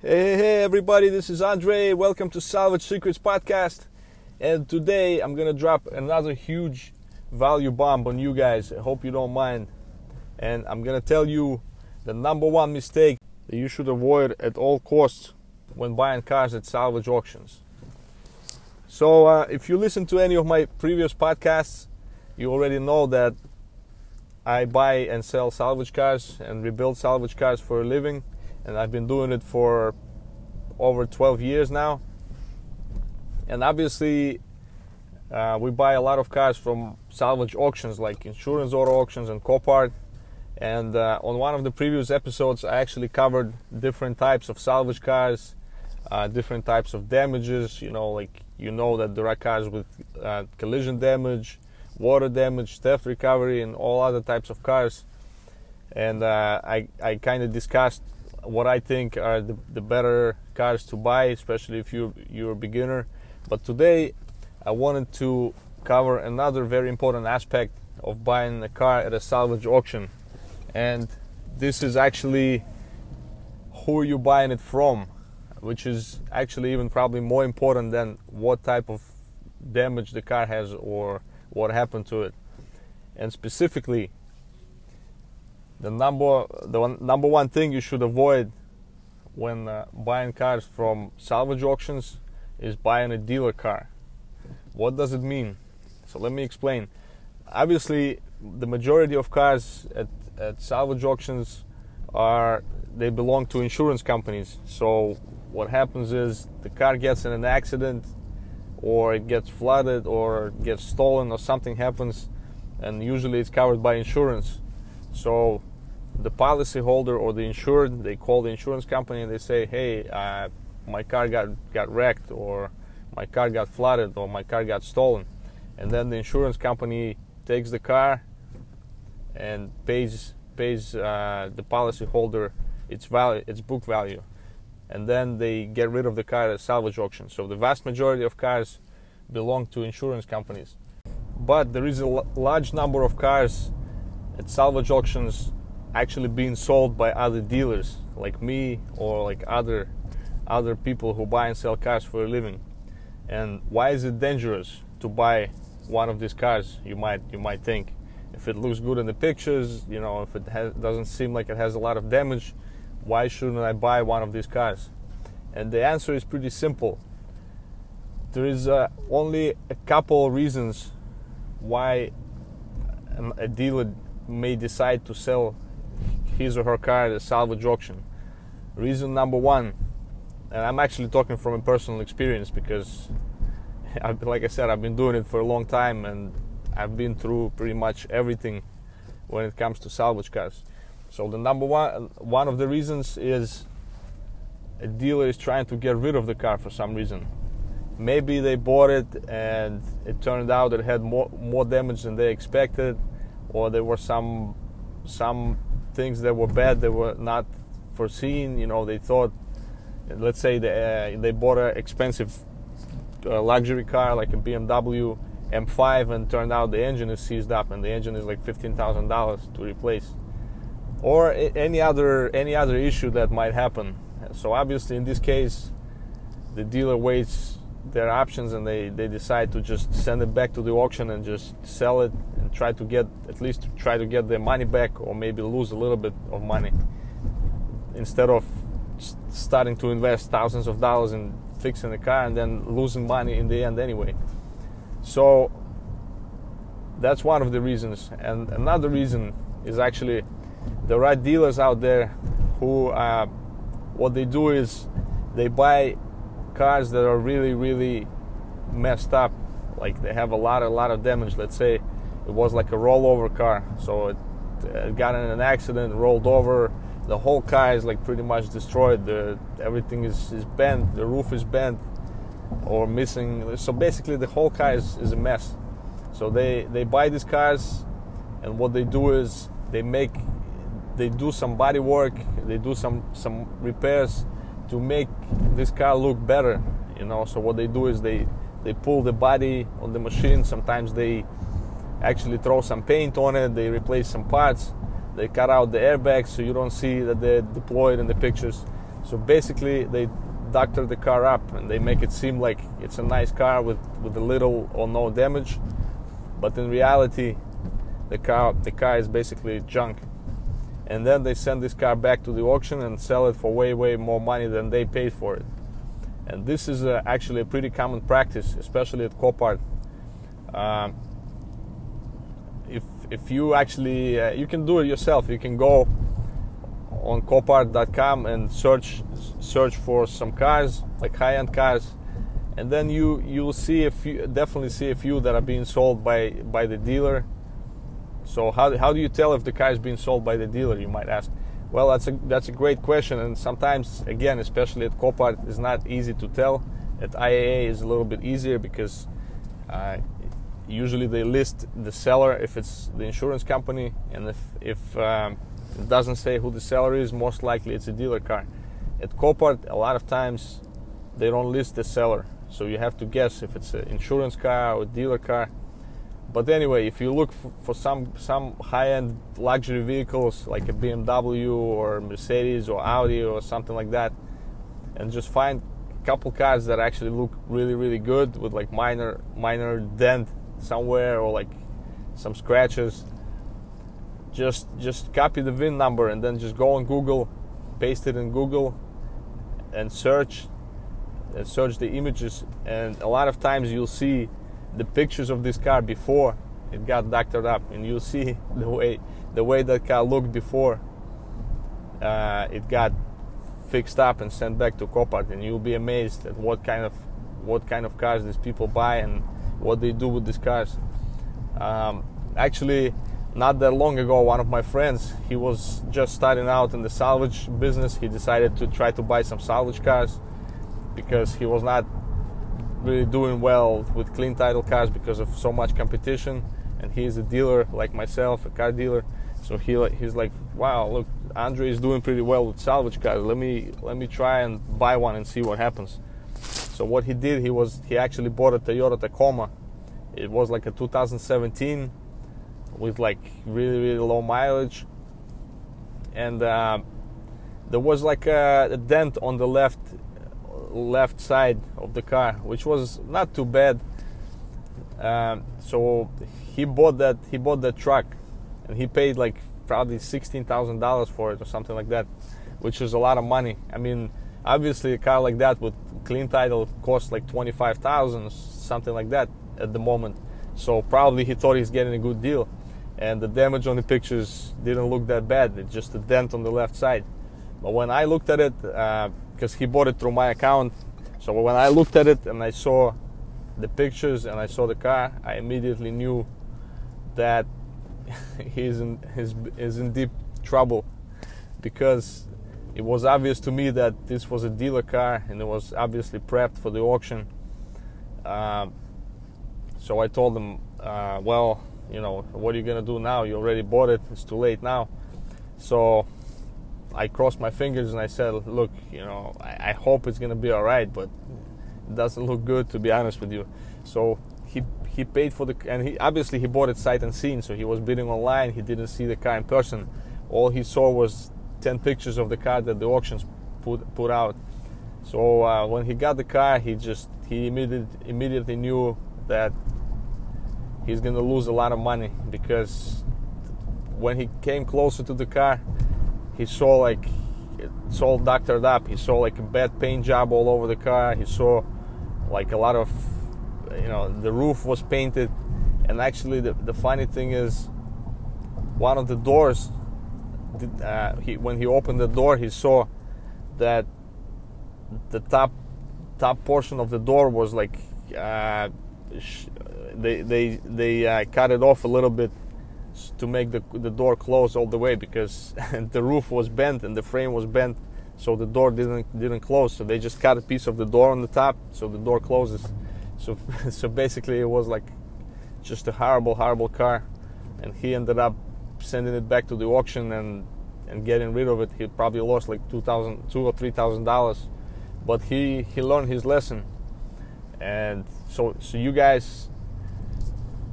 Hey, hey, everybody, this is Andre. Welcome to Salvage Secrets Podcast. And today I'm gonna drop another huge value bomb on you guys. I hope you don't mind. And I'm gonna tell you the number one mistake that you should avoid at all costs when buying cars at salvage auctions. So, uh, if you listen to any of my previous podcasts, you already know that I buy and sell salvage cars and rebuild salvage cars for a living, and I've been doing it for over 12 years now. And obviously, uh, we buy a lot of cars from salvage auctions like insurance auto auctions and Copart. And uh, on one of the previous episodes, I actually covered different types of salvage cars, uh, different types of damages. You know, like you know that there are cars with uh, collision damage, water damage, theft recovery, and all other types of cars. And uh, I, I kind of discussed what I think are the, the better cars to buy, especially if you you're a beginner. But today, I wanted to cover another very important aspect of buying a car at a salvage auction, and this is actually who you're buying it from, which is actually even probably more important than what type of damage the car has or what happened to it. And specifically, the number the one, number one thing you should avoid when uh, buying cars from salvage auctions is buying a dealer car. What does it mean? So let me explain. Obviously, the majority of cars at, at salvage auctions are they belong to insurance companies. So what happens is the car gets in an accident or it gets flooded or gets stolen or something happens and usually it's covered by insurance. So the policyholder or the insured, they call the insurance company and they say, "Hey, uh, my car got got wrecked, or my car got flooded, or my car got stolen," and then the insurance company takes the car and pays pays uh, the policyholder its value, its book value, and then they get rid of the car at salvage auction. So the vast majority of cars belong to insurance companies, but there is a l- large number of cars at salvage auctions actually being sold by other dealers like me or like other other people who buy and sell cars for a living. And why is it dangerous to buy one of these cars? You might you might think if it looks good in the pictures, you know, if it has, doesn't seem like it has a lot of damage, why shouldn't I buy one of these cars? And the answer is pretty simple. There is uh, only a couple reasons why a dealer may decide to sell his or her car at a salvage auction. Reason number one, and I'm actually talking from a personal experience because, like I said, I've been doing it for a long time and I've been through pretty much everything when it comes to salvage cars. So the number one, one of the reasons is a dealer is trying to get rid of the car for some reason. Maybe they bought it and it turned out it had more more damage than they expected, or there were some some things that were bad that were not foreseen. You know, they thought, let's say they uh, they bought an expensive uh, luxury car like a BMW M5, and turned out the engine is seized up, and the engine is like fifteen thousand dollars to replace, or any other any other issue that might happen. So obviously, in this case, the dealer waits their options and they, they decide to just send it back to the auction and just sell it try to get at least to try to get their money back or maybe lose a little bit of money instead of starting to invest thousands of dollars in fixing the car and then losing money in the end anyway. So that's one of the reasons. And another reason is actually there are dealers out there who uh, what they do is they buy cars that are really really messed up. Like they have a lot a lot of damage let's say it was like a rollover car. So it, it got in an accident rolled over. The whole car is like pretty much destroyed. The everything is, is bent. The roof is bent or missing. So basically the whole car is, is a mess. So they they buy these cars and what they do is they make they do some body work they do some some repairs to make this car look better you know. So what they do is they they pull the body on the machine. Sometimes they actually throw some paint on it they replace some parts they cut out the airbags so you don't see that they're deployed in the pictures So basically, they doctor the car up and they make it seem like it's a nice car with, with a little or no damage, but in reality, the car the car is basically junk. And then they send this car back to the auction and sell it for way way more money than they paid for it. And this is uh, actually a pretty common practice, especially at Copart. Um, if you actually uh, you can do it yourself, you can go on Copart.com and search search for some cars like high-end cars and then you you'll see a few definitely see a few that are being sold by by the dealer. So how, how do you tell if the car is being sold by the dealer you might ask? Well that's a that's a great question and sometimes again especially at Copart it's not easy to tell. At IAA is a little bit easier because uh, usually they list the seller if it's the insurance company and if if um, it doesn't say who the seller is most likely it's a dealer car at Copart, a lot of times they don't list the seller, so you have to guess if it's an insurance car or a dealer car. But anyway, if you look for, some some high-end luxury vehicles like a BMW or Mercedes or Audi or something like that, and just find a couple cars that actually look really really good with like minor minor dent somewhere or like some scratches, just just copy the VIN number and then just go on Google, paste it in Google, and search and search the images. And a lot of times you'll see the pictures of this car before it got doctored up and you'll see the way the way that car looked before uh, it got fixed up and sent back to Copart. And you'll be amazed at what kind of what kind of cars these people buy and what they do with these cars um, actually not that long ago, one of my friends, he was just starting out in the salvage business. He decided to try to buy some salvage cars because he was not really doing well with clean title cars because of so much competition. And he is a dealer like myself, a car dealer. So he he's like, wow, look, Andre is doing pretty well with salvage cars. Let me let me try and buy one and see what happens. So what he did, he was he actually bought a Toyota Tacoma. It was like a 2017 with like really really low mileage. And uh, there was like a, a, dent on the left left side of the car which was not too bad. Um, so he bought that he bought that truck and he paid like probably $16000 for it or something like that which is a lot of money. I mean obviously a car like that with clean title costs like 25000 something like that at the moment so probably he thought he's getting a good deal and the damage on the pictures didn't look that bad. It's just a dent on the left side. But when I looked at it, because uh, he bought it through my account, so when I looked at it and I saw the pictures and I saw the car, I immediately knew that he's in he's, he's in deep trouble because it was obvious to me that this was a dealer car and it was obviously prepped for the auction. Uh, so I told them, uh, well, you know, what are you gonna do now? You already bought it. It's too late now. So I crossed my fingers and I said, look, you know, I, I hope it's gonna be all right, but it doesn't look good to be honest with you. So he he paid for the and he obviously he bought it sight and seen, So he was bidding online. He didn't see the car in person. All he saw was ten pictures of the car that the auctions put put out. So uh, when he got the car, he just he immediately immediately knew that he's gonna lose a lot of money because when he came closer to the car, he saw like it's all doctored up. He saw like a bad paint job all over the car. He saw like a lot of, you know, the roof was painted. And actually, the, the funny thing is, one of the doors, uh, he, when he opened the door, he saw that the top top portion of the door was like uh, they they they uh, cut it off a little bit to make the the door close all the way because the roof was bent and the frame was bent, so the door didn't didn't close. So they just cut a piece of the door on the top, so the door closes. So so basically, it was like just a horrible horrible car, and he ended up sending it back to the auction and and getting rid of it. He probably lost like two thousand, two or three thousand dollars, but he he learned his lesson, and so so you guys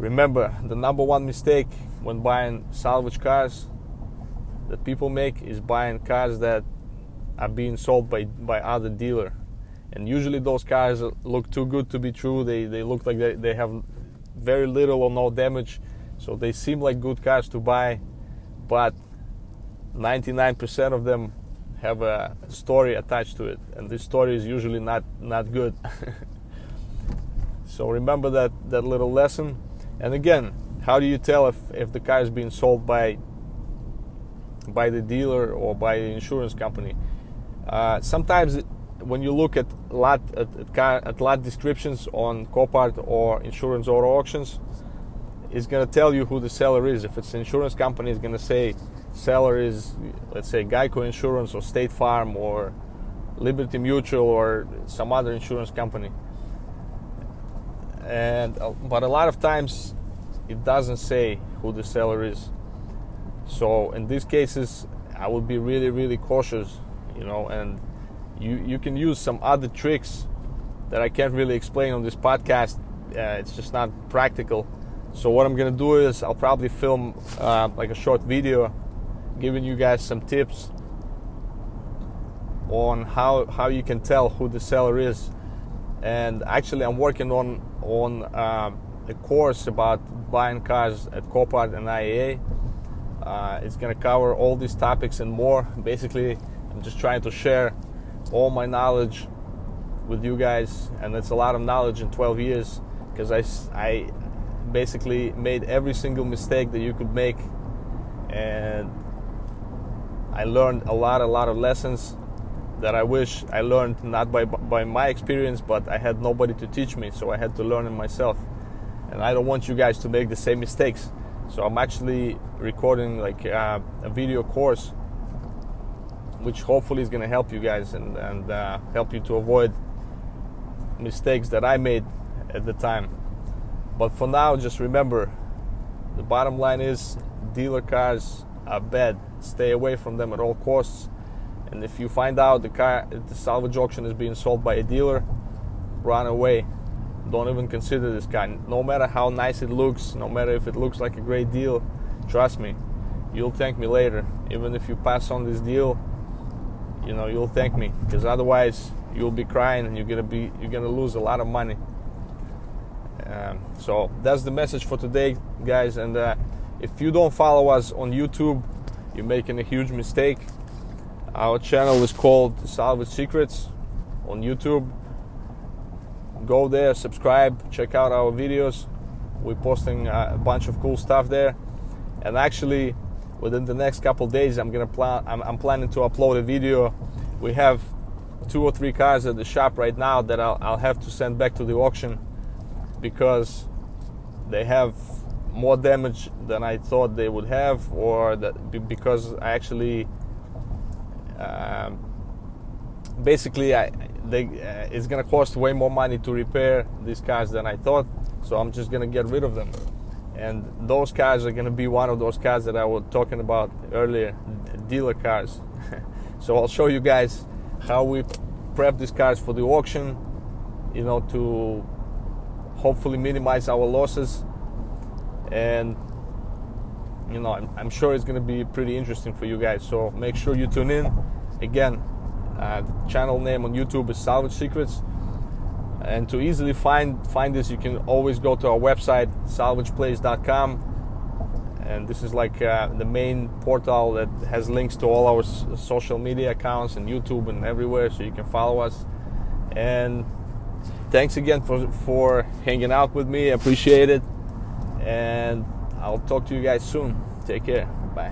Remember, the number one mistake when buying salvage cars that people make is buying cars that are being sold by by other dealer, and usually those cars look too good to be true. They they look like they, they have very little or no damage, so they seem like good cars to buy, but 99% of them have a story attached to it, and this story is usually not not good. so remember that that little lesson. And again, how do you tell if if the car is being sold by by the dealer or by the insurance company? Uh, sometimes when you look at lot at, at, car, at lot descriptions on Copart or insurance auto auctions, it's going to tell you who the seller is. If it's an insurance company, it's going to say seller is, let's say, Geico Insurance or State Farm or Liberty Mutual or some other insurance company. And uh, but a lot of times it doesn't say who the seller is. So in these cases, I would be really, really cautious, you know, and you you can use some other tricks that I can't really explain on this podcast. Uh, it's just not practical. So what I'm gonna do is I'll probably film uh, like a short video giving you guys some tips on how how you can tell who the seller is. And actually, I'm working on on uh, a course about buying cars at Copart and IAA. Uh, it's gonna cover all these topics and more. Basically, I'm just trying to share all my knowledge with you guys, and it's a lot of knowledge in 12 years because I, I basically made every single mistake that you could make, and I learned a lot, a lot of lessons that I wish I learned not by by my experience, but I had nobody to teach me, so I had to learn it myself. And I don't want you guys to make the same mistakes. So I'm actually recording like uh, a video course, which hopefully is going to help you guys and and uh, help you to avoid mistakes that I made at the time. But for now, just remember, the bottom line is dealer cars are bad. Stay away from them at all costs. And if you find out the car, the salvage auction is being sold by a dealer, run away. Don't even consider this car. No matter how nice it looks, no matter if it looks like a great deal, trust me, you'll thank me later. Even if you pass on this deal, you know you'll thank me because otherwise you'll be crying and you're gonna be you're gonna lose a lot of money. Um, so that's the message for today, guys. And uh, if you don't follow us on YouTube, you're making a huge mistake. Our channel is called Salvage Secrets on YouTube. Go there, subscribe, check out our videos. We're posting a bunch of cool stuff there. And actually, within the next couple days, I'm gonna plan. I'm, I'm, planning to upload a video. We have two or three cars at the shop right now that I'll, I'll have to send back to the auction because they have more damage than I thought they would have, or that because I actually um, basically I, they, uh, it's gonna cost way more money to repair these cars than I thought. So I'm just gonna get rid of them, and those cars are gonna be one of those cars that I was talking about earlier, dealer cars. so I'll show you guys how we prep these cars for the auction, you know, to hopefully minimize our losses. And you know I'm, I'm sure it's going to be pretty interesting for you guys. So make sure you tune in. Again uh, the channel name on youtube is salvage secrets. And to easily find find this you can always go to our website salvageplace.com and this is like uh, the main portal that has links to all our social media accounts and youtube and everywhere so you can follow us. And thanks again for for hanging out with me I appreciate it and I'll talk to you guys soon. Take care. Bye.